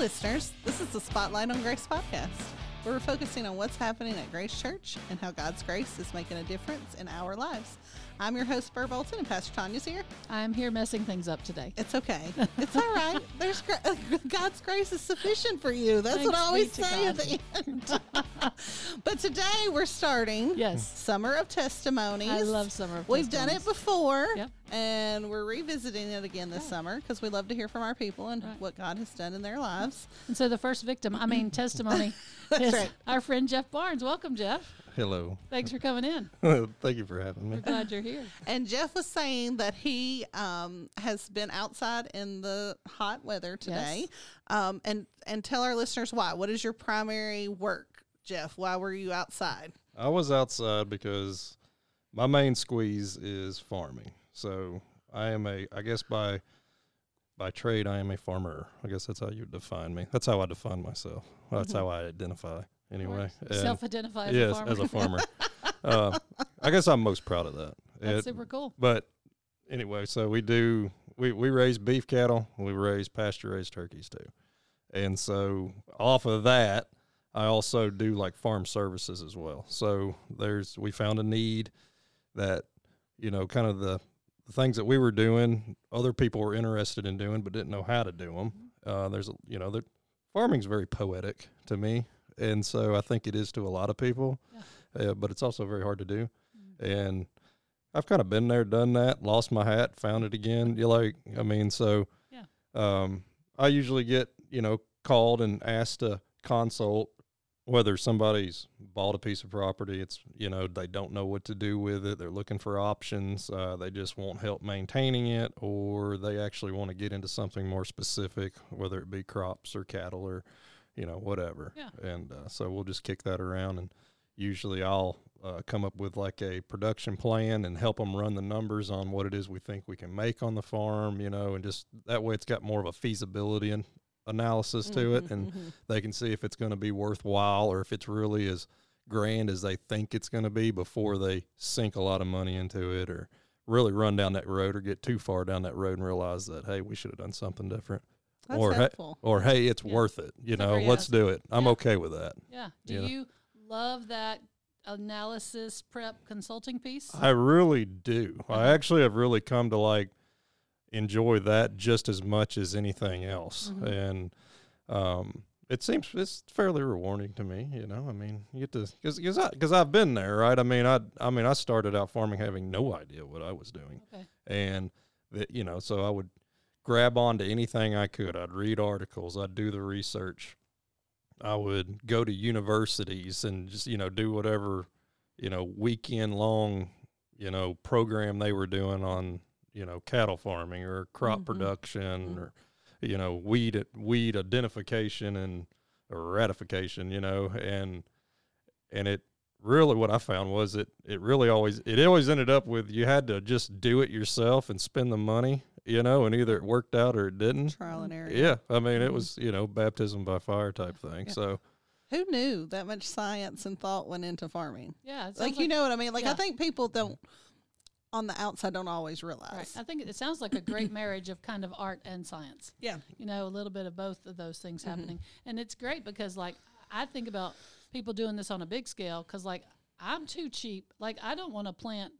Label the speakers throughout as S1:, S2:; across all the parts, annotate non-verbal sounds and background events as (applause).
S1: listeners. This is the Spotlight on Grace podcast. Where we're focusing on what's happening at Grace Church and how God's grace is making a difference in our lives. I'm your host, Ber Bolton, and Pastor Tonya's here.
S2: I'm here messing things up today.
S1: It's okay. (laughs) It's all right. There's uh, God's grace is sufficient for you. That's what I always say at the end. (laughs) but today we're starting
S2: Yes.
S1: Summer of Testimonies.
S2: I love Summer of
S1: We've done it before,
S2: Yep.
S1: and we're revisiting it again this summer because we love to hear from our people and
S2: Right.
S1: what God has done in their lives.
S2: And so the first victim, I mean (clears throat) testimony, is
S1: right.
S2: our friend Jeff Barnes. Welcome, Jeff.
S3: Hello.
S2: Thanks for coming in. (laughs)
S3: Thank you for having
S2: We're
S3: me.
S2: glad you're here.
S1: And Jeff was saying that he um, has been outside in the hot weather today, um, and and tell our listeners why. What is your primary work, Jeff? Why were you outside?
S3: I was outside because my main squeeze is farming. So I am a, I guess by by trade, I am a farmer. I guess that's how you define me. That's how I define myself. That's how I identify anyway.
S2: Self-identify as
S3: yes,
S2: a farmer.
S3: as a farmer. (laughs) uh, I guess I'm most proud of that.
S2: That's
S3: It-
S2: super cool.
S3: But anyway, so we do we we raise beef cattle, we raise pasture raised turkeys too, and so off of that, I also do like farm services as well. So there's we found a need that you know kind of the, the things that we were doing, other people were interested in doing but didn't know how to do them. Uh, there's a you know the farming's very poetic to me, and so I think it is to a lot of people, uh, but it's also very hard to do, and I've kind of been there, done that, lost my hat, found it again. You like, I mean, so
S2: Yeah.
S3: um, I usually get you know called and asked to consult whether somebody's bought a piece of property. It's you know they don't know what to do with it. They're looking for options. Uh, they just want help maintaining it, or they actually want to get into something more specific, whether it be crops or cattle or you know whatever.
S2: Yeah.
S3: And uh, so we'll just kick that around and usually I'll uh, come up with like a production plan and help them run the numbers on what it is we think we can make on the farm, you know, and just that way it's got more of a feasibility and analysis to it, and they can see if it's going to be worthwhile or if it's really as grand as they think it's going to be before they sink a lot of money into it or really run down that road or get too far down that road and realize that hey we should have done something different
S1: That's
S3: or hey, or hey it's
S2: Yeah.
S3: worth it you know
S2: Very
S3: let's
S2: awesome.
S3: do it i'm
S2: Yeah.
S3: okay with that
S2: Yeah. Do
S3: Yeah.
S2: you love that analysis prep consulting piece?
S3: I really do. I
S2: Uh-huh.
S3: actually have really come to like enjoy that just as much as anything else,
S2: Mhm.
S3: and um, it seems it's fairly rewarding to me. You know, I mean, you get to because because because I've been there, right? I mean, I I mean, I started out farming having no idea what I was doing,
S2: Okay.
S3: and that you know, so I would grab onto anything I could. I'd read articles. I'd do the research. I would go to universities and just you know do whatever you know weekend long you know program they were doing on you know cattle farming or crop
S2: Mhm.
S3: production
S2: Mhm.
S3: or you know weed weed identification and or ratification you know and and it really what I found was it it really always it always ended up with you had to just do it yourself and spend the money you know and either it worked out or it didn't
S1: Trial and error.
S3: yeah I mean it
S2: Mhm.
S3: was you know baptism by fire type thing
S1: Yeah.
S3: so
S1: Who knew that much science and thought went into farming?
S2: Yeah. it
S1: Like you know what I mean? Like I think people don't on the outside don't always realize.
S2: Right. I think it sounds like a great marriage of kind of art and science.
S1: Yeah.
S2: You know, a little bit of both of those things
S1: Mm-hmm.
S2: happening. And it's great because, like, I think about people doing this on a big scale because, like, I'm too cheap. Like, I don't want to plant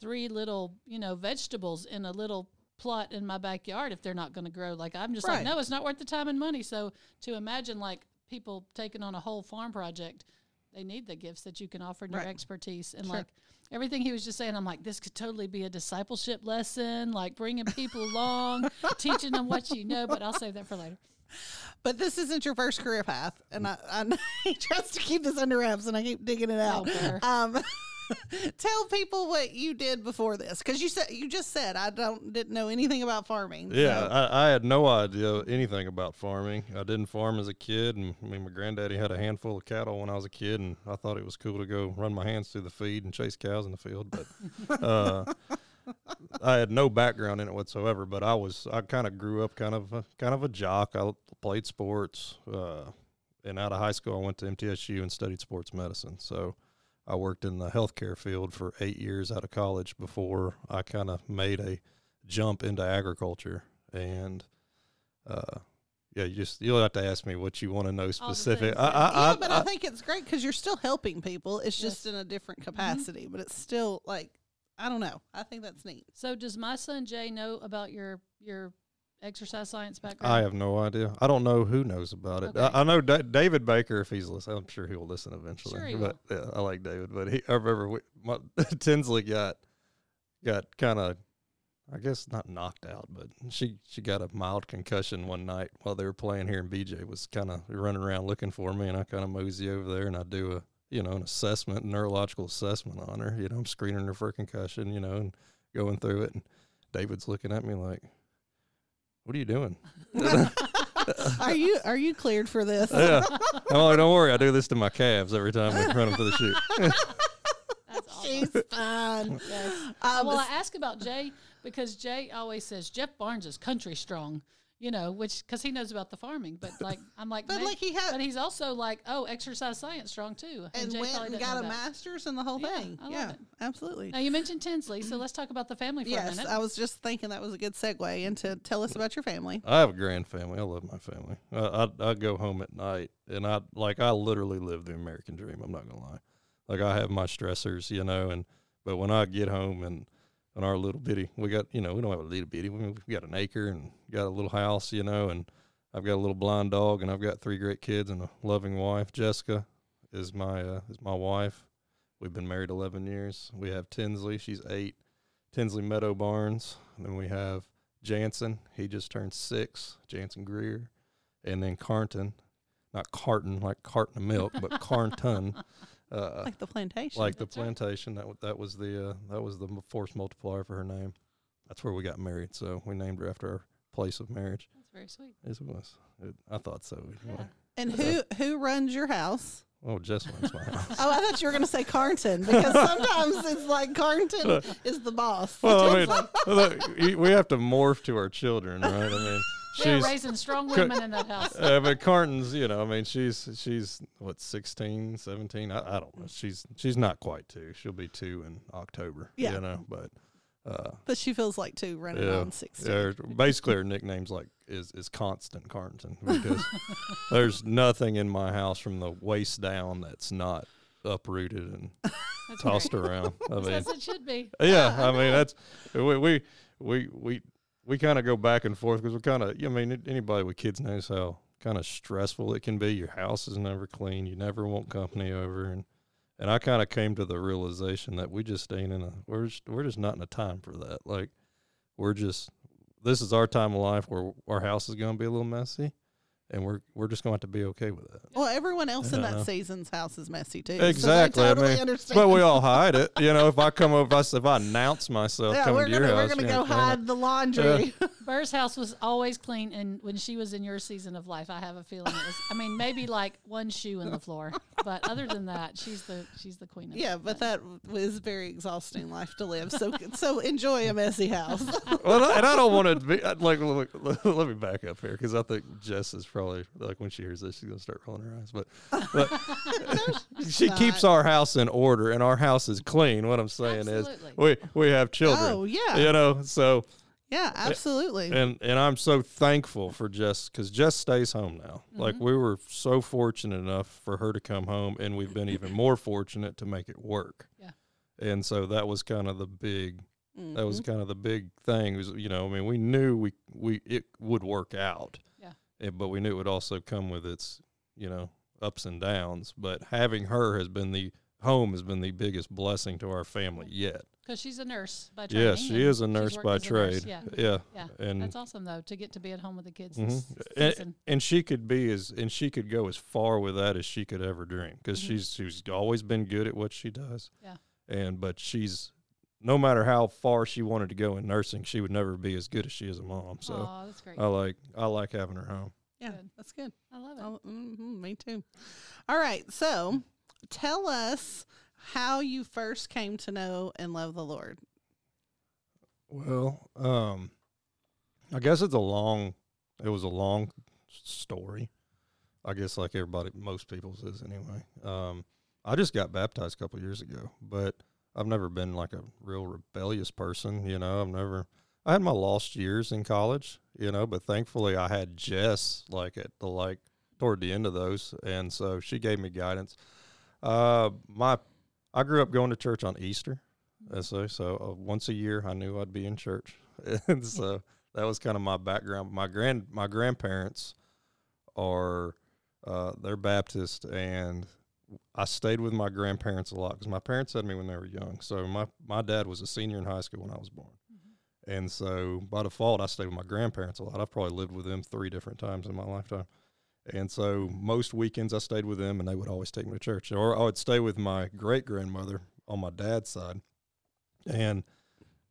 S2: three little, you know, vegetables in a little plot in my backyard if they're not going to grow. Like, I'm just
S1: Right.
S2: like, no, it's not worth the time and money. So to imagine, like, people taking on a whole farm project, they need the gifts that you can offer and
S1: Right.
S2: your expertise. And
S1: Sure.
S2: like everything he was just saying, I'm like, this could totally be a discipleship lesson, like bringing people along, (laughs) teaching them what you know. But I'll save that for later.
S1: But this isn't your first career path, and I, I he (laughs) tries to keep this under wraps, and I keep digging it out.
S2: Oh,
S1: um, (laughs) tell people what you did before this, because you said you just said I don't didn't know anything about farming.
S3: Yeah,
S1: so-
S3: I, I had no idea anything about farming. I didn't farm as a kid, and I mean, my granddaddy had a handful of cattle when I was a kid, and I thought it was cool to go run my hands through the feed and chase cows in the field. But uh, I had no background in it whatsoever. But I was, I kind of grew up kind of, a, kind of a jock. I played sports, uh, and out of high school, I went to MTSU and studied sports medicine. So. I worked in the healthcare field for eight years out of college before I kind of made a jump into agriculture and uh, yeah, you just you'll have to ask me what you want to know specific.
S2: things,
S3: I,
S2: yeah.
S3: I,
S1: but I, think it's great because you're still helping people. It's just in a different capacity, but it's still like I don't know. I think that's neat.
S2: So does my son Jay know about your your exercise science background?
S3: I have no idea. I don't know who knows about it.
S2: Okay.
S3: I, I know da- David Baker, if he's listening, I'm sure he will listen eventually.
S2: Sure he
S3: but yeah, I like David. But he, I remember we, my, (laughs) Tinsley got got kind of, I guess not knocked out, but she she got a mild concussion one night while they were playing here, and BJ was kind of running around looking for me, and I kind of mosey over there, and I do a you know an assessment, neurological assessment on her. You know, I'm screening her for concussion, you know, and going through it, and David's looking at me like. What are you doing? (laughs)
S1: are you are you cleared for this?
S3: yeah. I'm like, don't worry, I do this to my calves every time we run them to the chute.
S2: That's (laughs) awesome.
S1: She's fine.
S2: Yes.
S1: Um,
S2: well, I ask about Jay because Jay always says Jeff Barnes is country strong, you know, which because he knows about the farming. But like, (laughs) I'm like,
S1: But,
S2: "May-"
S1: like, he has,
S2: but he's also like, oh, exercise science strong too,
S1: and
S2: Jay
S1: went and got a
S2: that.
S1: master's and the whole
S2: Yeah,
S1: thing.
S2: I love
S1: yeah,
S2: it.
S1: absolutely.
S2: Now you mentioned Tinsley, so mm-hmm. let's talk about the family for a minute.
S1: I was just thinking that was a good segue into tell us about your family.
S3: I have a grand family. I love my family. I, I I go home at night, and I like I literally live the American dream. I'm not gonna lie. Like I have my stressors, you know, and but when I get home and and our little bitty, we got you know we don't have a little bitty. We we got an acre and got a little house, you know, and I've got a little blind dog, and I've got three great kids and a loving wife. Jessica is my uh, is my wife. We've been married 11 years. We have Tinsley. She's eight. Tinsley Meadow Barnes. And then we have Jansen. He just turned six. Jansen Greer. And then Carnton. Not Carton, like carton of milk, but (laughs) Carnton. Uh,
S1: Like the plantation.
S3: like the
S2: That's right.
S3: plantation. That that was the uh, that was the force multiplier for her name. That's where we got married. So we named her after place of marriage.
S2: That's very sweet.
S3: It was. It, I thought so. Anyway.
S1: and who who runs your house?
S3: Oh, Jess runs my house.
S1: Oh, I thought you were going to say Carnton because (laughs) sometimes it's like Carnton is the boss.
S3: Well, I mean, (laughs) look, we have to morph to our children, right? I mean,
S2: We're
S3: she's
S2: raising strong women in that house. (laughs)
S3: uh, but Carnton's, you know, I mean, she's she's what 16, 17? I, I don't know. She's she's not quite two. She'll be two in October.
S1: Yeah.
S3: you know, but uh,
S1: but she feels like two running
S3: yeah,
S1: on sixteen.
S3: yeah, basically her nickname's like is is constant Carnton because (laughs) there's nothing in my house from the waist down that's not uprooted and (laughs)
S2: That's
S3: tossed
S2: great.
S3: around. I mean,
S2: As it should be.
S3: yeah, I mean that's we we we we, we kind of go back and forth because we kind of. I mean, anybody with kids knows how kind of stressful it can be. Your house is never clean. You never want company over, and and I kind of came to the realization that we just ain't in a. We're just, we're just not in a time for that. Like we're just. This is our time of life where our house is going to be a little messy, and we're we're just going to have to be okay with that.
S1: Well, everyone else in
S3: Yeah.
S1: that season's house is messy too.
S3: Exactly.
S1: So I
S3: I
S1: totally
S3: mean,
S1: understand.
S3: But we all hide it. You know, if I come over, if I, s- if I announce myself
S1: yeah,
S3: coming
S1: we're
S3: to your
S1: gonna we're
S3: house,
S1: gonna go
S3: know, it.
S1: hide the laundry. (laughs)
S2: Ber's house was always clean, and when she was in your season of life, I have a feeling it was. I mean, maybe like one shoe in the floor, (laughs) but other than that, she's the she's the queen. Of
S1: yeah, but that was very exhausting life to live. So so enjoy a messy house. (laughs)
S3: well, and I don't want to be uh, like. Look, look, (laughs) let me back up here because I think Jess is probably like when she hears this, she's gonna start rolling her eyes. But, but (laughs) she
S1: not.
S3: keeps our house in order, and our house is clean. What I'm saying
S2: Absolutely.
S3: is, we we have children.
S1: Oh, yeah.
S3: you know. So
S1: yeah, absolutely.
S3: and and I'm so thankful for Jess because Jess stays home now. Like we were so fortunate enough for her to come home, and we've been even more fortunate to make it work.
S2: Yeah.
S3: And so that was kind of the big that was
S1: Mm-hmm.
S3: kind of the big thing was you know i mean we knew we we it would work out
S2: Yeah.
S3: Eh, but we knew it would also come with its you know ups and downs but having her has been the home has been the biggest blessing to our family yet
S2: because she's a nurse by trade.
S3: yes she is a nurse by trade
S2: nurse, Yeah,
S3: yeah
S2: yeah,
S3: and
S2: that's awesome though to get to be at home with the kids
S3: Mhm.
S2: this
S3: and, and she could be as and she could go as far with that as she could ever dream because
S2: Mhm.
S3: she's she's always been good at what she does
S2: Yeah.
S3: and but she's no matter how far she wanted to go in nursing she would never be as good as she is a mom so
S2: Aw, that's great.
S3: I like I like having her home.
S1: yeah,
S2: Good.
S1: that's good.
S2: I love it.
S1: Oh, hmm me too. All right, so tell us how you first came to know and love the Lord.
S3: Well, um, I guess it's a long. It was a long story. I guess like everybody, most people's is anyway. Um, I just got baptized a couple years ago, but I've never been like a real rebellious person. You know, I've never. I had my lost years in college. you know. But thankfully, I had Jess like at the like toward the end of those, and so she gave me guidance. Uh, my I grew up going to church on Easter, and so so uh, once a year I knew I'd be in church, (laughs) and so that was kind of my background. My grand my grandparents are uh, they're Baptist, and I stayed with my grandparents a lot because my parents had me when they were young. So my my dad was a senior in high school when I was born, and so by default I stayed with my grandparents a lot. I've probably lived with them three different times in my lifetime. And so most weekends I stayed with them and they would always take me to church. Or I would stay with my great grandmother on my dad's side. And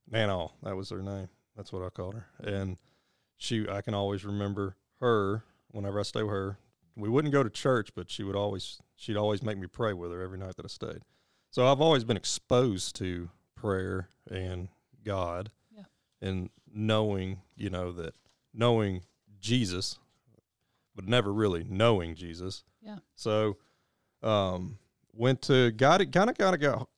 S3: Nana, that was her name. That's what I called her. And she I can always remember her whenever I stay with her. We wouldn't go to church, but she would always she'd always make me pray with her every night that I stayed. So I've always been exposed to prayer and God
S2: Yeah.
S3: and knowing, you know, that knowing Jesus but never really knowing Jesus.
S2: Yeah.
S3: So, um, went to got it kind of kind of got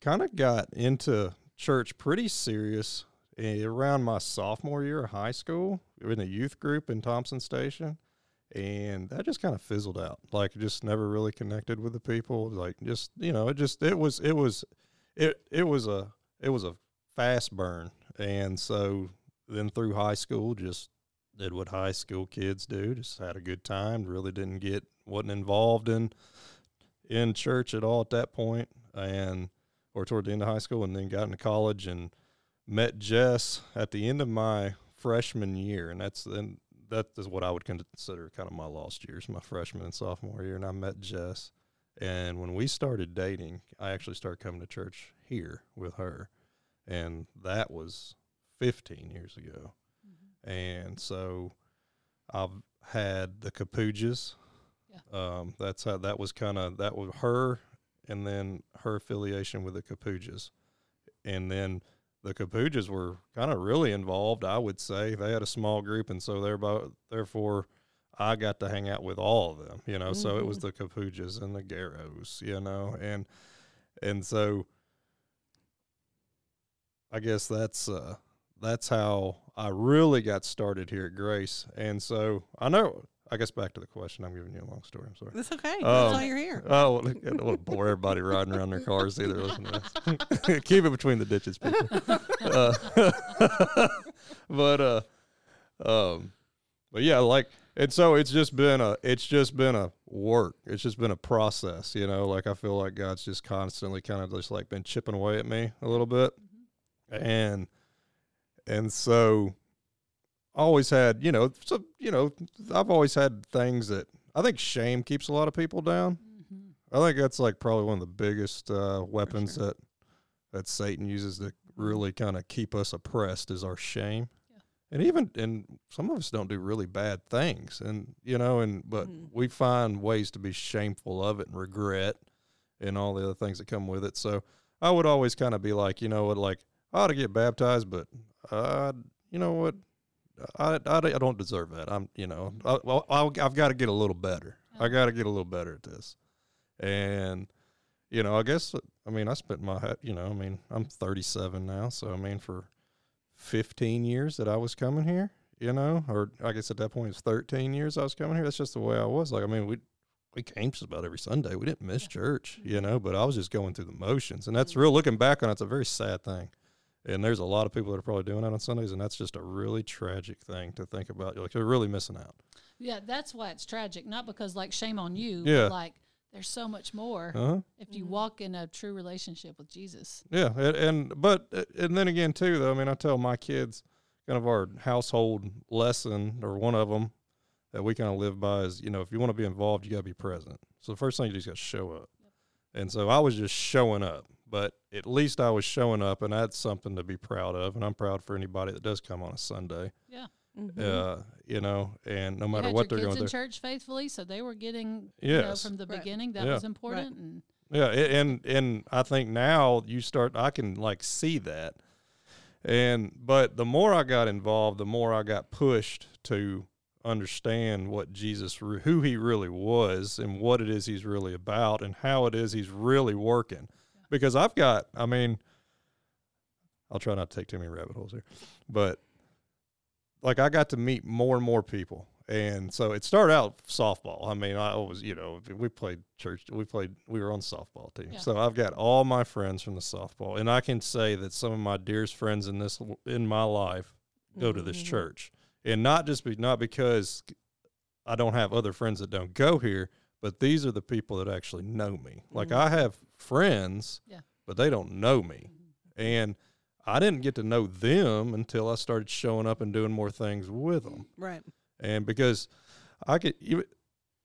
S3: kind of got into church pretty serious eh, around my sophomore year of high school in a youth group in Thompson Station. And that just kind of fizzled out. Like just never really connected with the people. Like just you know, it just it was it was it it was a it was a fast burn. And so then through high school just did what high school kids do, just had a good time, really didn't get wasn't involved in in church at all at that point and or toward the end of high school and then got into college and met Jess at the end of my freshman year and that's then that is what I would consider kind of my lost years, my freshman and sophomore year and I met Jess and when we started dating, I actually started coming to church here with her and that was 15 years ago and so I've had the Capujas.
S2: Yeah.
S3: Um, that's how that was kind of that was her, and then her affiliation with the Capujas, and then the Capujas were kind of really involved. I would say they had a small group, and so thereby therefore I got to hang out with all of them. You know, so it was the Capujas and the Garrows. You know, and and so I guess that's uh that's how I really got started here at Grace. And so I know, I guess back to the question. I'm giving you a long story. I'm sorry.
S1: That's okay.
S3: Um,
S1: That's why you're here.
S3: Oh, I don't want to bore everybody riding around their cars either. Listen to this. Keep it between the ditches, people. Uh, (laughs) but, uh, um, but yeah, like, and so it's just been a, it's just been a work. It's just been a process, you know, like I feel like God's just constantly kind of just like been chipping away at me a little bit. And, and so I always had, you know, so you know, I've always had things that I think shame keeps a lot of people down.
S2: Mhm.
S3: I think that's like probably one of the biggest uh, weapons that that Satan uses to really kind of keep us oppressed is our shame.
S2: Yeah.
S3: And even and some of us don't do really bad things, and you know, and but
S1: Mm.
S3: we find ways to be shameful of it and regret and all the other things that come with it. So I would always kind of be like, you know what, like I ought to get baptized, but uh, you know what, I, I, I don't deserve that. I'm, you know, I, well, I'll, I've got to get a little better. I
S2: Yeah.
S3: got to get a little better at this. And, you know, I guess, I mean, I spent my, you know, I mean, I'm 37 now. So, I mean, for 15 years that I was coming here, you know, or I guess at that point it's 13 years I was coming here. That's just the way I was. Like, I mean, we, we came just about every Sunday. We didn't miss
S2: Yeah.
S3: church, you know, but I was just going through the motions. And that's real looking back on it, it's a very sad thing. And there's a lot of people that are probably doing that on Sundays, and that's just a really tragic thing to think about. You're like you're really missing out.
S2: Yeah, that's why it's tragic. Not because like shame on you.
S3: Yeah.
S2: But like there's so much more
S3: Uh-huh.
S2: if you walk in a true relationship with Jesus.
S3: Yeah, and, and but uh, and then again too, though. I mean, I tell my kids kind of our household lesson or one of them that we kind of live by is you know if you want to be involved, you got to be present. So the first thing you just got to show up. And so I was just showing up, but at least I was showing up, and that's something to be proud of. And I'm proud for anybody that does come on a Sunday.
S2: Yeah.
S1: Mhm.
S3: Uh, you know, and no matter
S2: had
S3: what they're
S2: kids
S3: going
S2: in
S3: through.
S2: church faithfully, so they were getting you know from the
S1: Right.
S2: beginning. That
S3: Yeah.
S2: was important. And
S3: Yeah, and and I think now you start I can like see that. And but the more I got involved, the more I got pushed to understand what Jesus who he really was and what it is he's really about and how it is he's really working. Because I've got I mean I'll try not to take too many rabbit holes here. But like I got to meet more and more people. And so it started out softball. I mean, I was, you know, we played church, we played, we were on softball team.
S2: Yeah.
S3: So I've got all my friends from the softball, and I can say that some of my dearest friends in this in my life go to this
S1: Mhm.
S3: church, and not just be not because I don't have other friends that don't go here, but these are the people that actually know me. Like mm-hmm. I have friends,
S2: Yeah.
S3: but they don't know me, mm-hmm. and I didn't get to know them until I started showing up and doing more things with them.
S1: Right.
S3: And because I could,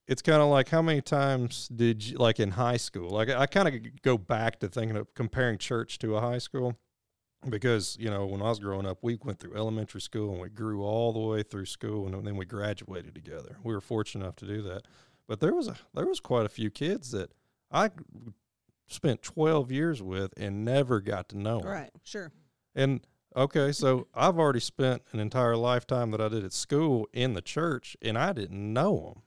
S3: it's kind of like how many times did you, like in high school? Like I kind of go back to thinking of comparing church to a high school because, you know, when I was growing up, we went through elementary school and we grew all the way through school and then we graduated together. We were fortunate enough to do that. But there was a, there was quite a few kids that I spent 12 years with and never got to know 'em.
S1: Right. Sure.
S3: And okay, so (laughs) I've already spent an entire lifetime that I did at school in the church, and I didn't know them.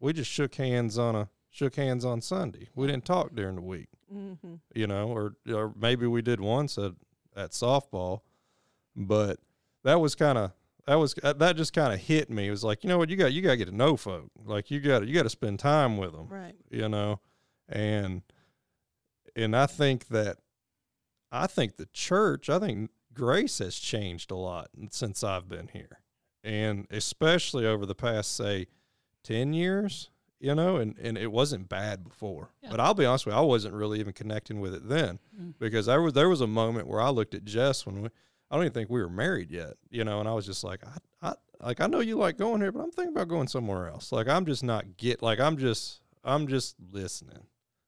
S3: We just shook hands on a shook hands on Sunday. We didn't talk during the week,
S1: Mm-hmm.
S3: you know, or or maybe we did once at at softball, but that was kind of that was uh, that just kind of hit me. It was like, you know what, you got you got to get to know folk. Like you got you got to spend time with them
S1: Right.
S3: you know and and i think that i think the church i think grace has changed a lot since i've been here and especially over the past say 10 years you know and and it wasn't bad before
S2: Yeah.
S3: but i'll be honest with you i wasn't really even connecting with it then
S2: Mm.
S3: because there was there was a moment where i looked at jess when we i don't even think we were married yet you know and i was just like i, I like i know you like going here but i'm thinking about going somewhere else. Like i'm just not get like i'm just i'm just listening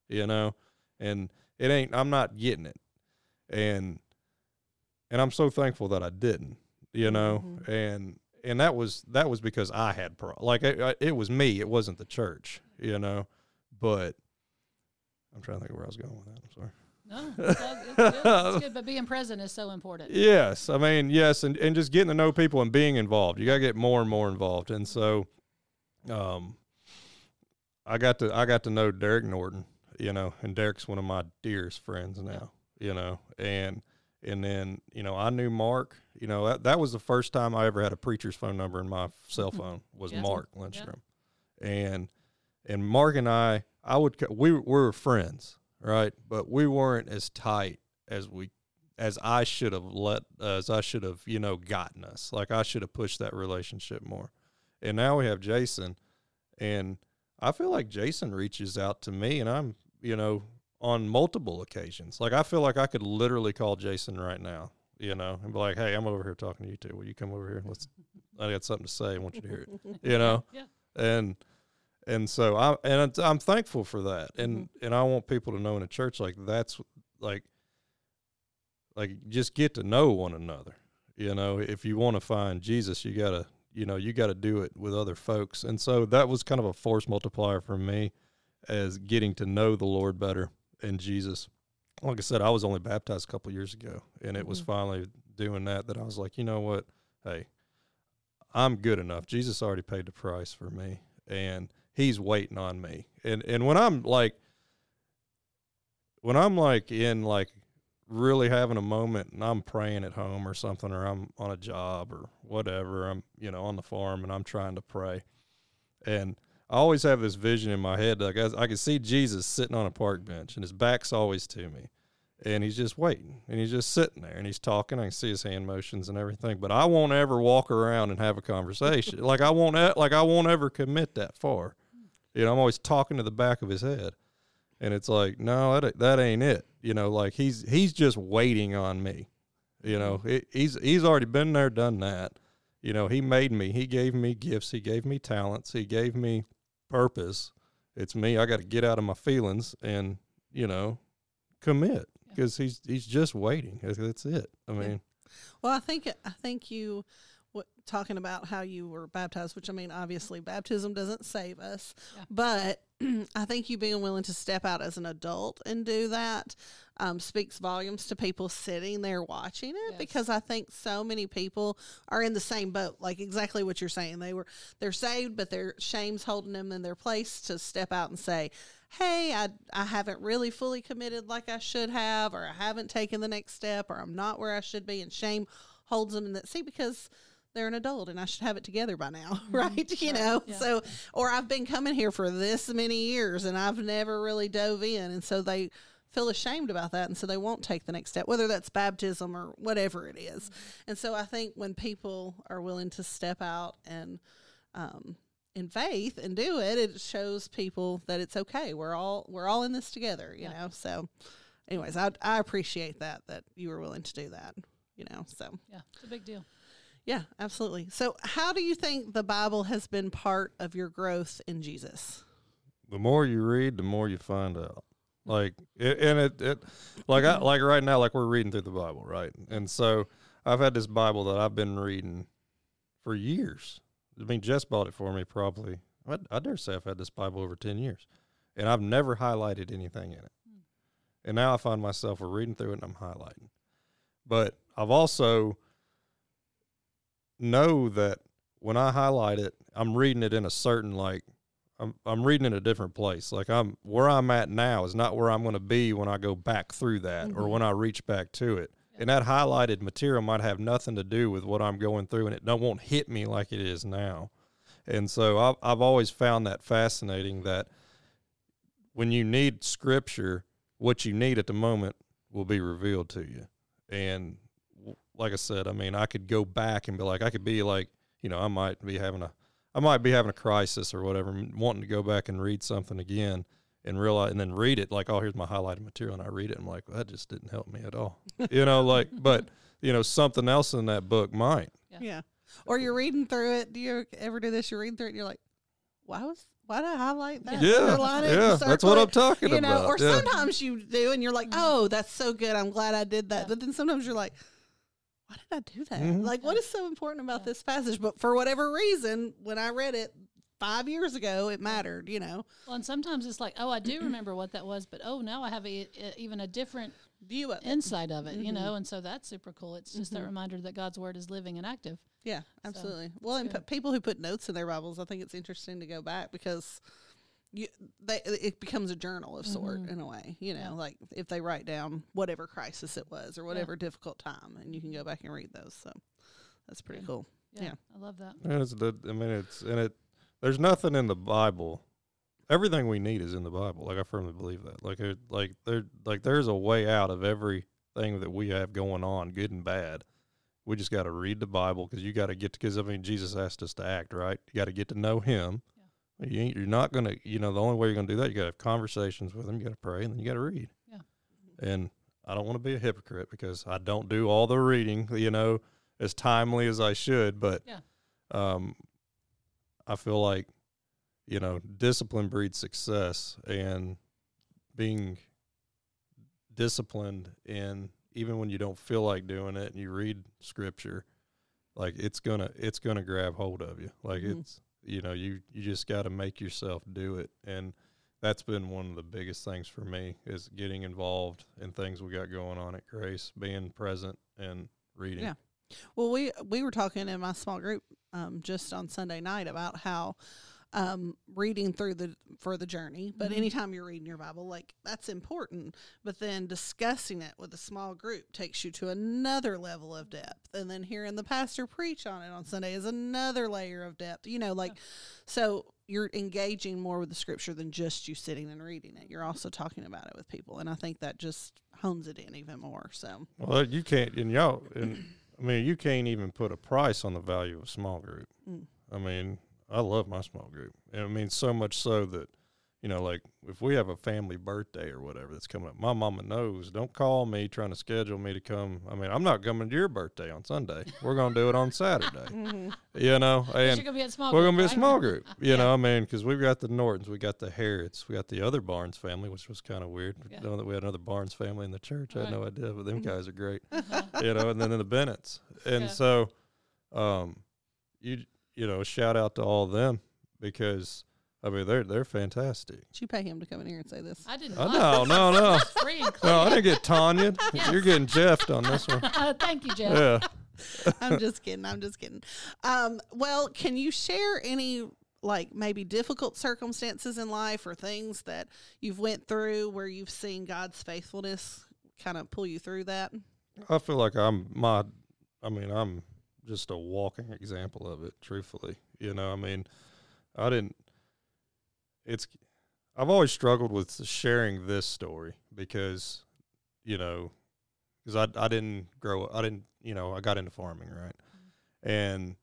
S3: you know and it ain't i'm not getting it. And and i'm so thankful that i didn't you know
S1: Mhm.
S3: and and that was that was because i had pro like it, I- it was me it wasn't the church you know but i'm trying to think of where i was going with that i'm sorry
S2: No, it's, it's good. It's good. But being present is so important.
S3: Yes, I mean yes, and, and just getting to know people and being involved. You got to get more and more involved, and so, um, I got to I got to know Derek Norton, you know, and Derek's one of my dearest friends now, you know, and and then you know I knew Mark, you know that that was the first time I ever had a preacher's phone number in my (laughs) cell phone was
S2: Yeah.
S3: Mark Lindstrom, and and Mark and I I would we we were friends, right, but we weren't as tight as we as I should have let as I should have you know gotten us. Like I should have pushed that relationship more. And now we have Jason, and I feel like Jason reaches out to me, and I'm you know on multiple occasions. Like I feel like I could literally call Jason right now, you know, and be like, "Hey, I'm over here talking to you two. Will you come over here? Let's. I got something to say. I want you to hear it. (laughs) You know."
S2: Yeah.
S3: and and so I and I'm thankful for that, and and I want people to know in a church like that's like like just get to know one another. You know, if you want to find Jesus, you gotta you know you got to do it with other folks, and so that was kind of a force multiplier for me as getting to know the Lord better and Jesus. Like I said, I was only baptized a couple years ago, and it was
S1: Mhm.
S3: finally doing that that I was like, you know what, hey, I'm good enough. Jesus already paid the price for me, and He's waiting on me. And and when I'm like, when I'm like in like really having a moment, and I'm praying at home or something, or I'm on a job or whatever, I'm you know on the farm and I'm trying to pray, and I always have this vision in my head. Like I, I can see Jesus sitting on a park bench, and his back's always to me, and he's just waiting, and he's just sitting there, and he's talking. I can see his hand motions and everything, but I won't ever walk around and have a conversation. (laughs) like I won't, like I won't ever commit that far. You know, I'm always talking to the back of his head, and it's like, no, that that ain't it. You know, like he's he's just waiting on me. You know, mm-hmm. it, he's he's already been there, done that. You know, he made me. He gave me gifts. He gave me talents. He gave me purpose. It's me. I got to get out of my feelings and you know commit because he's he's just waiting. That's- That's it. I mean,
S1: Well, I think I think you what, talking about how you were baptized, which I mean, obviously, baptism doesn't save us,
S2: Yeah.
S1: but (clears throat) I think you being willing to step out as an adult and do that um, speaks volumes to people sitting there watching it
S2: Yes.
S1: because I think so many people are in the same boat, like exactly what you're saying. They were they're saved, but their shame's holding them in their place to step out and say. Hey, I, I haven't really fully committed like I should have, or I haven't taken the next step, or I'm not where I should be, and shame holds them in that seat because they're an adult and I should have it together by now, (laughs) right? You know,
S2: yeah.
S1: so, or I've been coming here for this many years and I've never really dove in. And so they feel ashamed about that. And so they won't take the next step, whether that's baptism or whatever it is. And so I think when people are willing to step out and, um, in faith and do it, it shows people that it's okay. We're all we're all in this together, you
S2: Yeah.
S1: know. So, anyways, I I appreciate that that you were willing to do that, you know. So,
S2: Yeah, it's a big deal.
S1: Yeah, absolutely. So, how do you think the Bible has been part of your growth in Jesus?
S3: the more you read, the more you find out. Like it, and it, it like I like right now, like we're reading through the Bible, right? And so I've had this Bible that I've been reading for years. I mean, Jess bought it for me probably. I, I dare say I've had this Bible over ten years, and I've never highlighted anything in it. And now I find myself reading through it and I'm highlighting. But I've also know that when I highlight it, I'm reading it in a certain like I'm I'm reading in a different place. Like I'm where I'm at now is not where I'm going to be when I go back through that or
S1: Mhm.
S3: when I reach back to it. And that highlighted material might have nothing to do with what I'm going through, and it don't won't hit me like it is now. And so I've I've always found that fascinating that when you need scripture, what you need at the moment will be revealed to you. And like I said, I mean, I could go back and be like, I could be like, you know, I might be having a I might be having a crisis or whatever, wanting to go back and read something again and realize, and then read it like, oh, here's my highlighted material, and I read it, and I'm like, well, that just didn't help me at all, (laughs) you know, like, but you know, something else in that book might.
S2: Yeah.
S1: Yeah. Or you're reading through it. Do you ever do this? You're reading through it and you're like, why was why did I highlight that?
S3: Yeah,
S1: Underline
S3: yeah, that's what
S1: circle
S3: I'm
S1: it?
S3: talking
S1: you know,
S3: about.
S1: or
S3: yeah.
S1: sometimes you do and you're like, mm. oh, that's so good. I'm glad I did that.
S2: Yeah.
S1: But then sometimes you're like, why did I do that?
S3: Mhm.
S1: Like, what is so important about
S2: Yeah.
S1: this passage? But for whatever reason, when I read it five years ago, it mattered, you know,
S2: Well, and sometimes it's like, oh, I do remember what that was, but oh, now I have a, a, even a different
S1: view of it.
S2: insight of it, you
S1: Mhm.
S2: know, and so that's super cool. It's just that
S1: Mhm.
S2: reminder that God's word is living and active.
S1: Yeah, absolutely. well, and p- people who put notes in their Bibles, I think it's interesting to go back because you they it becomes a journal of sort
S2: Mhm.
S1: in a way. You know,
S2: Yeah.
S1: like if they write down whatever crisis it was or whatever difficult time, and you can go back and read those. So that's pretty
S2: Yeah.
S1: cool.
S2: Yeah,
S1: Yeah.
S2: I love that.
S3: And it's the, I mean, it's and it. There's nothing in the Bible. Everything we need is in the Bible. Like I firmly believe that. Like it, like there, like there's a way out of everything that we have going on, good and bad. We just got to read the Bible because you got to get because I mean Jesus asked us to act right. You got to get to know Him. You ain't, you're not gonna, you know, the only way you're gonna do that, you got to have conversations with them, You got to pray, and then you got to read.
S2: Yeah.
S3: And I don't want to be a hypocrite because I don't do all the reading, you know, as timely as I should. But
S2: Yeah.
S3: um, I feel like, you know, discipline breeds success, and being disciplined in even when you don't feel like doing it, and you read scripture, like it's gonna it's gonna grab hold of you. Like
S1: Mhm.
S3: it's you know you you just got to make yourself do it, and that's been one of the biggest things for me is getting involved in things we got going on at Grace, being present and reading.
S1: Yeah. Well, we we were talking in my small group um, just on Sunday night about how um, reading through the for the journey, but
S2: Mhm.
S1: anytime you're reading your Bible, like that's important. But then discussing it with a small group takes you to another level of depth, and then hearing the pastor preach on it on Sunday is another layer of depth. You know, like so you're engaging more with the Scripture than just you sitting and reading it. You're also talking about it with people, and I think that just hones it in even more. So
S3: Well, you can't, and y'all, and I mean, you can't even put a price on the value of a small group.
S1: Mm.
S3: I mean, I love my small group, and I mean so much so that, you know, like if we have a family birthday or whatever that's coming up, my mama knows. Don't call me trying to schedule me to come. I mean, I'm not coming to your birthday on Sunday. We're gonna do it on Saturday. (laughs)
S1: mhm.
S3: You know, and
S2: gonna be at small.
S3: we're gonna be a small group. (laughs) You
S2: Yeah.
S3: know, I mean, because we've got the Nortons, we got the Harrods, we got the other Barnes family, which was kind of weird.
S2: Yeah.
S3: Knowing that we had another Barnes family in the church, I had no idea, but them
S1: Mhm.
S3: guys are great.
S2: Uh-huh. (laughs)
S3: you know, and then the Bennetts, and
S2: Yeah.
S3: so, um, you you know, shout out to all of them because I mean they're they're fantastic.
S1: Did you pay him to come in here and say this?
S2: I didn't.
S3: Oh, no, no, no.
S2: It's free and
S3: No, I didn't get Tonya. (laughs)
S2: Yes.
S3: You're getting Jeffed on this one. (laughs)
S2: Thank you, Jeff.
S3: Yeah. (laughs)
S1: I'm just kidding. I'm just kidding. Um, well, can you share any like maybe difficult circumstances in life or things that you've went through where you've seen God's faithfulness kind of pull you through that?
S3: I feel like I'm my. I mean, I'm just a walking example of it. Truthfully, you know, I mean, I didn't. It's. I've always struggled with sharing this story because, you know, because I I didn't grow. Up, I didn't. You know, I got into farming, right, mm-hmm. and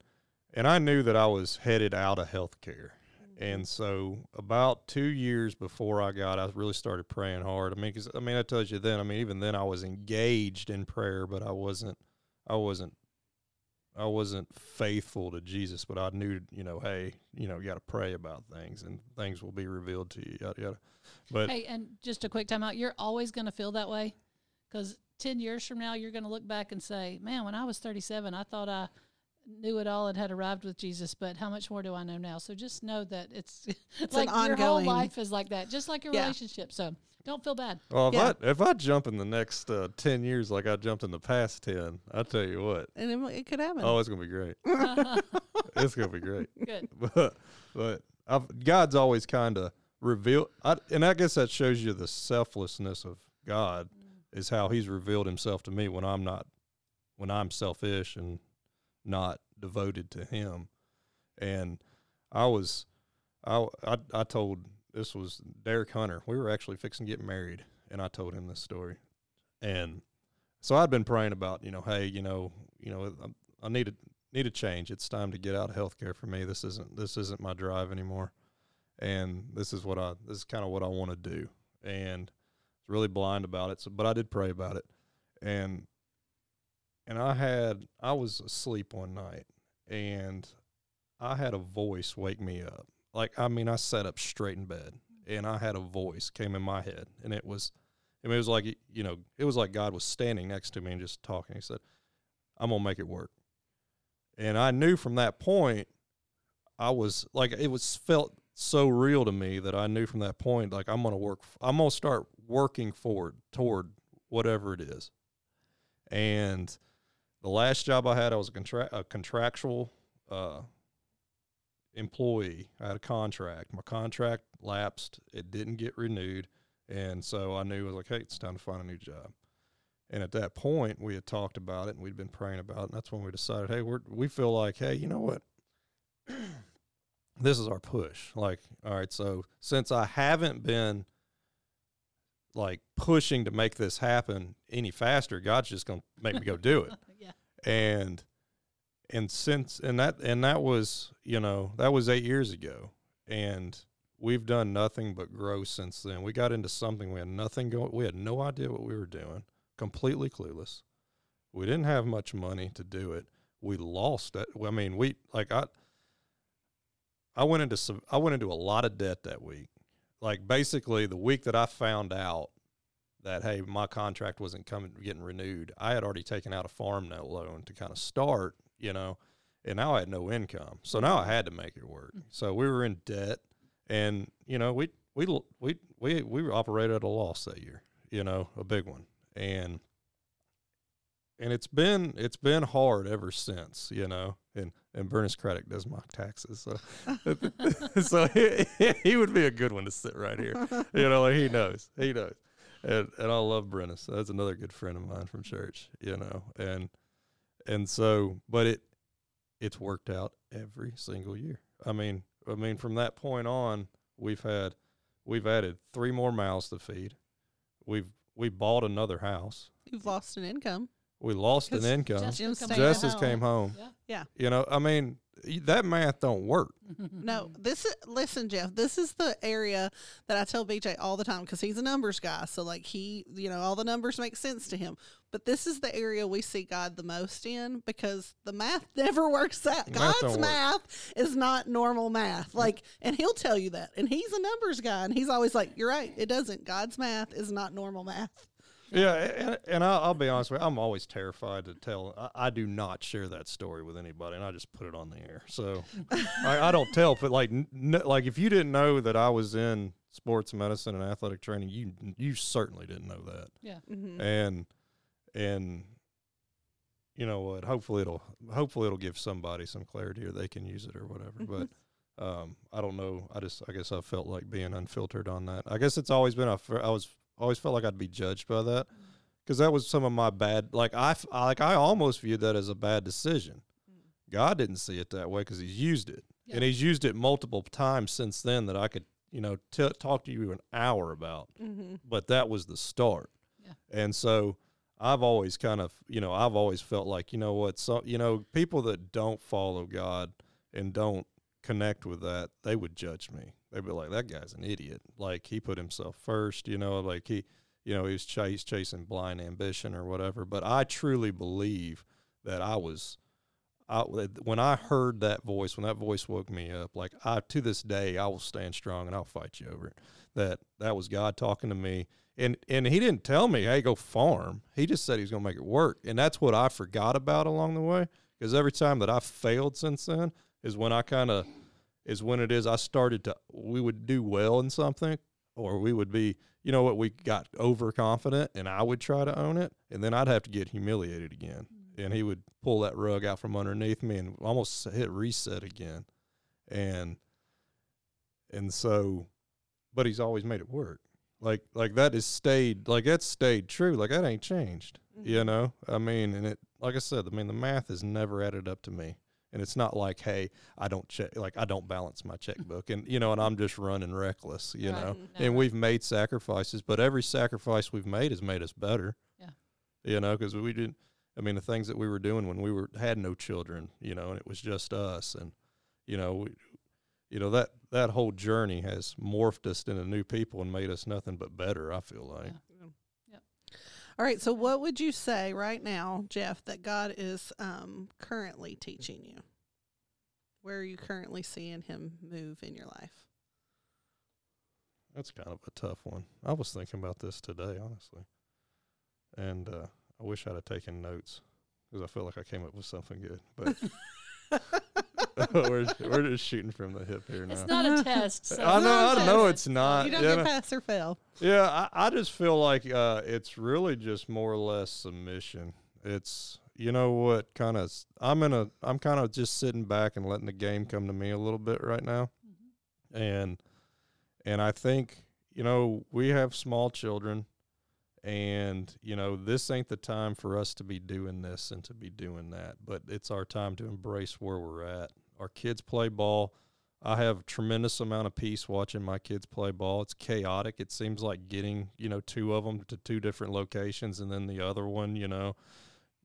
S3: and I knew that I was headed out of healthcare. Mm-hmm. And so, about two years before I got, I really started praying hard. I mean, because I mean, I told you then. I mean, even then, I was engaged in prayer, but I wasn't. I wasn't. I wasn't faithful to Jesus, but I knew, you know, hey, you know, you got to pray about things, and things will be revealed to you. Yada yada. But
S2: Hey, and just a quick time out. You're always going to feel that way because 10 years from now, you're going to look back and say, man, when I was 37, I thought I knew it all and had arrived with Jesus, but how much more do I know now? So just know that it's, (laughs)
S1: It's
S2: like
S1: an
S2: your whole life is like that, just like your
S1: Yeah.
S2: relationship. So don't feel bad.
S3: well, if
S1: Yeah.
S3: I if I jump in the next uh, ten years like I jumped in the past ten, I tell you what,
S1: and it, it could happen.
S3: oh, it's gonna be great. (laughs) it's gonna be great. (laughs)
S2: Good.
S3: but but I've, God's always kind of revealed, I, and I guess that shows you the selflessness of God is how He's revealed Himself to me when I'm not, when I'm selfish and not devoted to Him, and I was, I I, I told this was Derek Hunter. We were actually fixing to get married, and I told him this story, and so I'd been praying about, you know, hey, you know, you know, I, I need a need a change. It's time to get out of healthcare for me. This isn't this isn't my drive anymore, and this is what I this is kind of what I want to do. And I was really blind about it. So, but I did pray about it, and and I had I was asleep one night, and I had a voice wake me up. Like I mean, I sat up straight in bed, and I had a voice came in my head, and it was. I mean, it was like you know, it was like God was standing next to me and just talking. He said, "I'm gonna make it work." And I knew from that point, I was like, it was felt so real to me that I knew from that point, like I'm gonna work. I'm gonna start working forward toward whatever it is. And the last job I had, I was a, contra- a contractual uh, employee. I had a contract. My contract lapsed. It didn't get renewed. And so I knew I was like, hey, it's time to find a new job. And at that point, we had talked about it and we'd been praying about it. And that's when we decided, hey, we're, we feel like, hey, you know what? (clears throat) this is our push. Like, all right, so since I haven't been like pushing to make this happen any faster, God's just going to make me go do it. And and since and that and that was you know that was eight years ago. And we've done nothing but grow since then. We got into something we had nothing going we had no idea what we were doing completely clueless. We didn't have much money to do it. We lost it. I mean we like i i went into some i went into a lot of debt that week. Like basically the week that i found out that hey my contract wasn't coming getting renewed. I had already taken out a farm note loan to kind of start you know and now i had no income. So now i had to make it work. Mm. So we were in debt and you know we we we we we operated at a loss that year you know a big one. And and it's been it's been hard ever since you know and and Bernice Craddock does my taxes so (laughs) so he, he would be a good one to sit right here. You know like he knows he knows and and I love Brennis. That's another good friend of mine from church, you know. And and so, but it it's worked out every single year. I mean, I mean, from that point on, we've had we've added three more mouths to feed. We've we bought another house.
S1: You've lost an income.
S3: We lost an income.
S2: Jessica
S1: Jim's
S2: come
S1: staying
S2: home.
S1: at
S3: Justice
S1: home.
S3: came home.
S2: Yeah.
S1: Yeah.
S3: You know, I mean, that math don't work. (laughs)
S1: No, this is listen, Jeff. This is the area that I tell BJ all the time because he's a numbers guy. So like he, you know, all the numbers make sense to him. But this is the area we see God the most in because the math (laughs) never works out.
S3: Math don't
S1: God's
S3: work.
S1: math is not normal math. Like, and he'll tell you that. And he's a numbers guy, and he's always like, "You're right. It doesn't. God's math is not normal math."
S3: Yeah, and, and I'll, I'll be honest with you, I'm always terrified to tell. I, I do not share that story with anybody, and I just put it on the air. So I, I don't tell. But like, n- n- like if you didn't know that I was in sports medicine and athletic training, you you certainly didn't know that.
S2: Yeah.
S1: hmm
S3: And and you know what? Hopefully it'll hopefully it'll give somebody some clarity, or they can use it, or whatever. But um, I don't know. I just I guess I felt like being unfiltered on that. I guess it's always been a. I was always felt like I'd be judged by that because that was some of my bad. Like I like I almost viewed that as a bad decision. God didn't see it that way because He's used it,
S2: Yeah.
S3: and He's used it multiple times since then that I could, you know, t- talk to you an hour about.
S1: Mm-hmm.
S3: But that was the start,
S2: Yeah.
S3: and so I've always kind of, you know, I've always felt like, you know what, so you know, people that don't follow God and don't connect with that, they would judge me. They'd be like, that guy's an idiot. Like he put himself first, you know, like he, you know, he was chase, chasing blind ambition or whatever. But I truly believe that I was, I, when I heard that voice, when that voice woke me up, like I, to this day, I will stand strong and I'll fight you over it. That that was God talking to me. And, and he didn't tell me, hey, go farm. He just said he was going to make it work. And that's what I forgot about along the way. Because every time that I failed since then is when I kind of, is when it is I started to, we would do well in something or we would be, you know what, we got overconfident and I would try to own it. And then I'd have to get humiliated again. Mm. And he would pull that rug out from underneath me and almost hit reset again. And, and so, but he's always made it work. Like, like that has stayed, like that's stayed true. Like that ain't changed, you mm-hmm. know? I mean, and it, like I said, I mean, the math has never added up to me. And it's not like, hey, I don't check, like I don't balance my checkbook, and you know, and I'm just running reckless, you
S2: Right.
S3: know.
S2: No,
S3: and we've made sacrifices, but every sacrifice we've made has made us better.
S2: Yeah.
S3: You know, because we didn't. I mean, the things that we were doing when we were had no children, you know, and it was just us, and you know, we, you know that that whole journey has morphed us into new people and made us nothing but better. I feel like.
S2: Yeah.
S1: All right. So, what would you say right now, Jeff, that God is um, currently teaching you? Where are you currently seeing Him move in your life?
S3: That's kind of a tough one. I was thinking about this today, honestly, and uh, I wish I'd have taken notes because I feel like I came up with something good. But (laughs) (laughs) we're we're just shooting from the hip here now.
S2: It's not a (laughs) test. So
S3: I know, I know
S1: not-
S3: it's not.
S1: you don't
S3: you
S1: get
S3: know.
S1: pass or fail.
S3: Yeah, I, I just feel like uh, it's really just more or less submission. It's you know what kind of I'm in a I'm kind of just sitting back and letting the game come to me a little bit right now,
S2: Mhm.
S3: and and I think you know we have small children, and you know this ain't the time for us to be doing this and to be doing that, but it's our time to embrace where we're at. Our kids play ball. I have a tremendous amount of peace watching my kids play ball. It's chaotic. It seems like getting, you know, two of them to two different locations and then the other one, you know,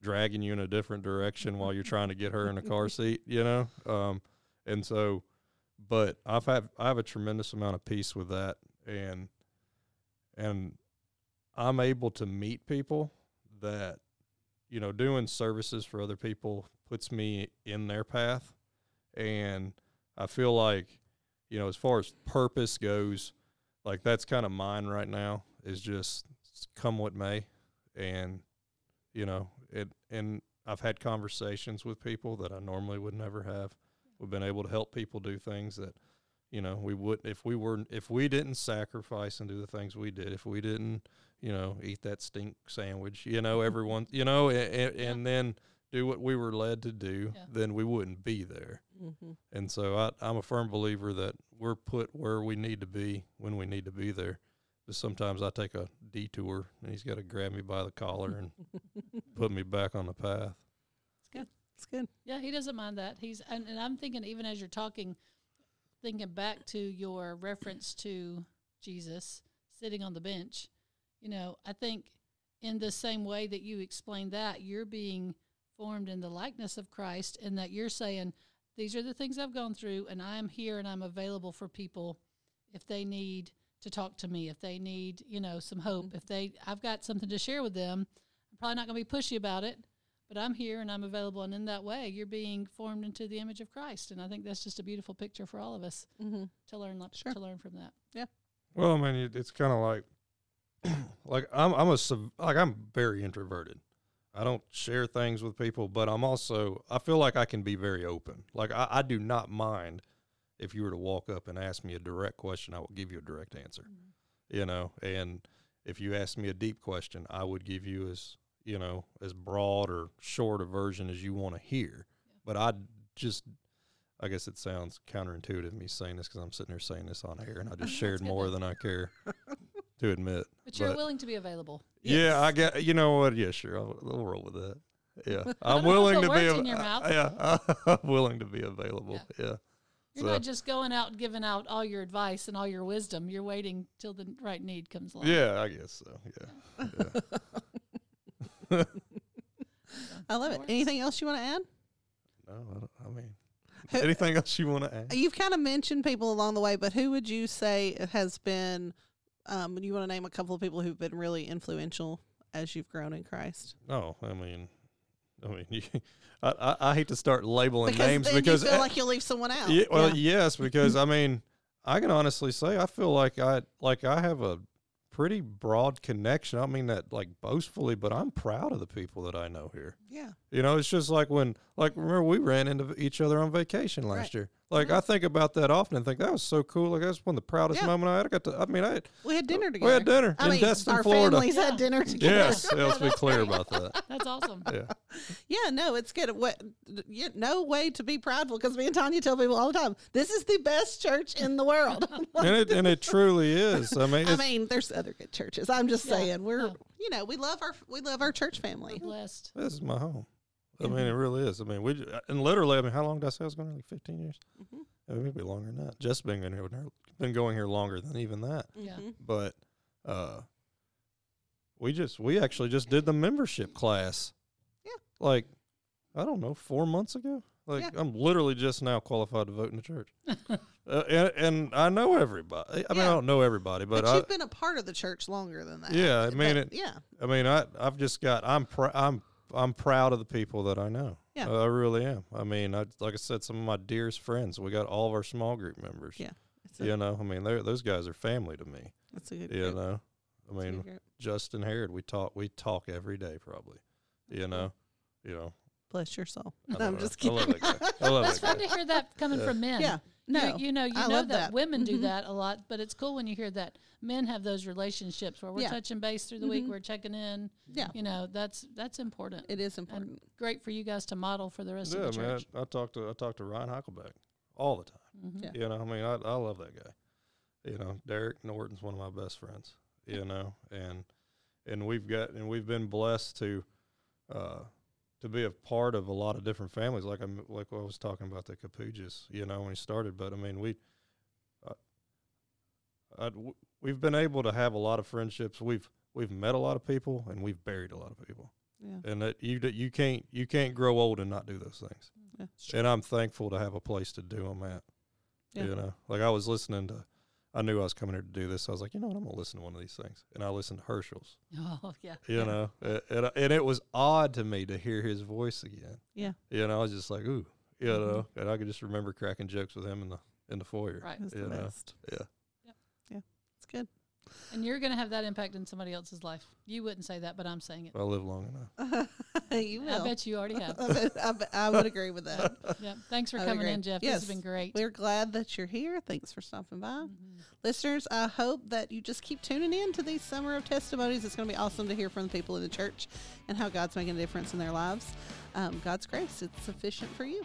S3: dragging you in a different direction while you're trying to get her in a car (laughs) seat, you know? Um, and so, but I've had, I have a tremendous amount of peace with that. And, and I'm able to meet people that, you know, doing services for other people puts me in their path. And, I feel like, you know, as far as purpose goes, like that's kind of mine right now is just come what may. And, you know, it, and I've had conversations with people that I normally would never have. We've been able to help people do things that, you know, we would, if we were, if we didn't sacrifice and do the things we did, if we didn't, you know, eat that stink sandwich, you know, everyone, you know, and, and then do what we were led to do,
S2: Yeah.
S3: then we wouldn't be there.
S1: Mm-hmm.
S3: And so I, I'm a firm believer that we're put where we need to be when we need to be there. But sometimes I take a detour and he's got to grab me by the collar and (laughs) put me back on the path.
S1: It's good. It's good.
S2: Yeah, he doesn't mind that. He's and, and I'm thinking even as you're talking, thinking back to your reference to Jesus sitting on the bench. You know, I think in the same way that you explained that, you're being formed in the likeness of Christ, and that you're saying, These are the things I've gone through, and I'm here and I'm available for people if they need to talk to me, if they need, you know, some hope, if they I've got something to share with them. I'm probably not gonna be pushy about it, but I'm here and I'm available. And in that way, you're being formed into the image of Christ. And I think that's just a beautiful picture for all of us
S1: Mm-hmm.
S2: to learn lo-
S1: Sure.
S2: to learn from that. Yeah.
S3: Well, I mean, it, it's kind of like, (clears throat) like I'm, I'm a, like I'm very introverted. I don't share things with people, but I'm also, I feel like I can be very open. Like I, I do not mind if you were to walk up and ask me a direct question, I will give you a direct answer. You know, and if you ask me a deep question, I would give you as you know as broad or short a version as you want to hear. But I just, I guess it sounds counterintuitive me saying this because I'm sitting here saying this on air, and I just (laughs) shared more than I care (laughs) to admit.
S2: But you're
S3: But-
S2: willing to be available.
S3: Yeah, I get. You know what? Yeah, sure. I'll, I'll roll with that. Yeah, (laughs) I'm willing to be.
S2: words
S3: a-
S2: in your uh, mouth.
S3: Yeah, (laughs) I'm willing to be available. Yeah.
S2: You're
S3: So-
S2: not just going out and giving out all your advice and all your wisdom. You're waiting till the right need comes along.
S3: Yeah, I guess so. Yeah. yeah. (laughs)
S1: I love it. Anything else you want to add?
S3: No, I, don't, I mean,
S1: Who-
S3: anything else you want to add?
S1: You've kind of mentioned people along the way, but who would you say has been? Um, you want to name a couple of people who've been really influential as you've grown in Christ?
S3: No, I mean, I mean, (laughs) you, I, I, hate to start labeling
S1: Because
S3: names because
S1: you feel
S3: uh,
S1: like you'll leave someone out.
S3: Yeah, well,
S1: Yeah.
S3: yes, (laughs) because I mean, I can honestly say I feel like I like I have a pretty broad connection. I mean that like boastfully, but I'm proud of the people that I know here.
S1: yeah,
S3: You know, it's just like when like remember we ran into each other on vacation last
S1: Right.
S3: year. Like mm-hmm. I think about that often and think that was so cool. Like that's one of the proudest
S1: Yeah.
S3: moment I had. I got to. I mean, I
S1: we had dinner together.
S3: we had dinner
S1: I
S3: in
S1: mean,
S3: Destin,
S1: our
S3: Florida.
S1: families
S2: Yeah.
S1: had dinner (laughs) together.
S3: Yes, yeah, let's be clear about that. (laughs)
S2: That's awesome.
S3: Yeah,
S1: Yeah, no, it's good. What, you, no way to be prideful because me and Tanya tell people all the time, this is the best church in the world. (laughs)
S3: and it and it truly is. I mean,
S1: I mean, there's other good churches. I'm just
S2: Yeah,
S1: saying, we're
S2: no.
S1: you know we love our we love our church family.
S2: We're blessed.
S3: This is my home. I mean, it really is. I mean, we ju- and literally. I mean, how long did I say I was going? to Like fifteen years.
S1: Mhm.
S3: I mean, maybe longer than that. Just been in here, been going here longer than even that.
S2: Yeah.
S1: Mhm.
S3: But uh, we just we actually just did the membership class.
S1: Yeah.
S3: Like, I don't know, four months ago. Like,
S1: Yeah.
S3: I'm literally just now qualified to vote in the church. (laughs) uh, and, and I know everybody. I mean, I
S1: Yeah.
S3: don't know everybody, but,
S1: But,
S3: I,
S1: you've been a part of the church longer than that.
S3: Yeah, I
S1: But,
S3: mean it-
S1: Yeah,
S3: I mean, I I've just got I'm pr- I'm I'm proud of the people that I know.
S1: Yeah.
S3: I really am. I mean, I like I said, some of my dearest friends. We got all of our small group members.
S1: Yeah. it's a,
S3: You know, I mean, they're, those guys are family to me.
S1: it's a good.
S3: You
S1: group.
S3: know, I
S1: It's
S3: mean. Justin Harrod, we talk we talk every day probably. You know, you know.
S1: bless your soul.
S3: I (laughs)
S1: I'm
S3: love
S1: just
S3: that- I
S1: kidding.
S3: love that guy. I love
S2: That's
S3: that
S2: fun
S3: guy.
S2: to hear that coming
S3: Yeah.
S2: from men.
S1: Yeah, no,
S2: You, you know, you
S1: I
S2: know that,
S1: that.
S2: women do
S1: Mhm.
S2: that a lot, but it's cool when you hear that men have those relationships where we're
S1: Yeah.
S2: touching base through the week,
S1: Mhm.
S2: we're checking in.
S1: yeah,
S2: You know, that's that's important.
S1: it is
S2: and
S1: important.
S2: great for you guys to model for the rest
S3: Yeah,
S2: of the
S3: man.
S2: church.
S3: I, I talk to I talk to Ryan Huckleback all the time.
S2: Mhm.
S1: Yeah.
S3: You know, I mean, I I love that guy. You know, Derek Norton's one of my best friends. You know, and and we've got and we've been blessed to uh to be a part of a lot of different families. Like I'm like I was talking about the Capujas. You know, when we started, but I mean we. Uh, I, w- we've been able to have a lot of friendships. We've we've met a lot of people, and we've buried a lot of people.
S1: Yeah,
S3: And that you that you can't you can't grow old and not do those things.
S1: yeah.
S3: And I'm thankful to have a place to do them at.
S1: Yeah.
S3: You know, like I was listening to, I knew I was coming here to do this. I was like, you know what, I'm gonna listen to one of these things, and I listened to Herschel's. (laughs)
S2: Oh yeah.
S3: You
S1: Yeah.
S3: know, a- and and it was odd to me to hear his voice again.
S1: Yeah.
S3: You know, I was just like, ooh, you
S1: Mhm.
S3: know, and I could just remember cracking jokes with him in the in the foyer.
S2: Right.
S1: It's
S3: You
S1: the
S3: know,
S1: best.
S3: yeah.
S2: Yep.
S1: Yeah, it's good.
S2: And you're going to have that impact in somebody else's life. You wouldn't say that, but I'm saying it.
S3: I'll live long enough. (laughs)
S1: you will.
S2: I bet you already have. (laughs)
S1: I, bet- I bet- I would agree with that. (laughs)
S2: yeah. Thanks for
S1: I
S2: coming
S1: agree.
S2: in, Jeff.
S1: Yes.
S2: This has been great.
S1: We're glad that you're here. Thanks for stopping by.
S2: Mhm.
S1: Listeners, I hope that you just keep tuning in to these summer of testimonies. It's going to be awesome to hear from the people in the church and how God's making a difference in their lives. Um, God's grace, it's sufficient for you.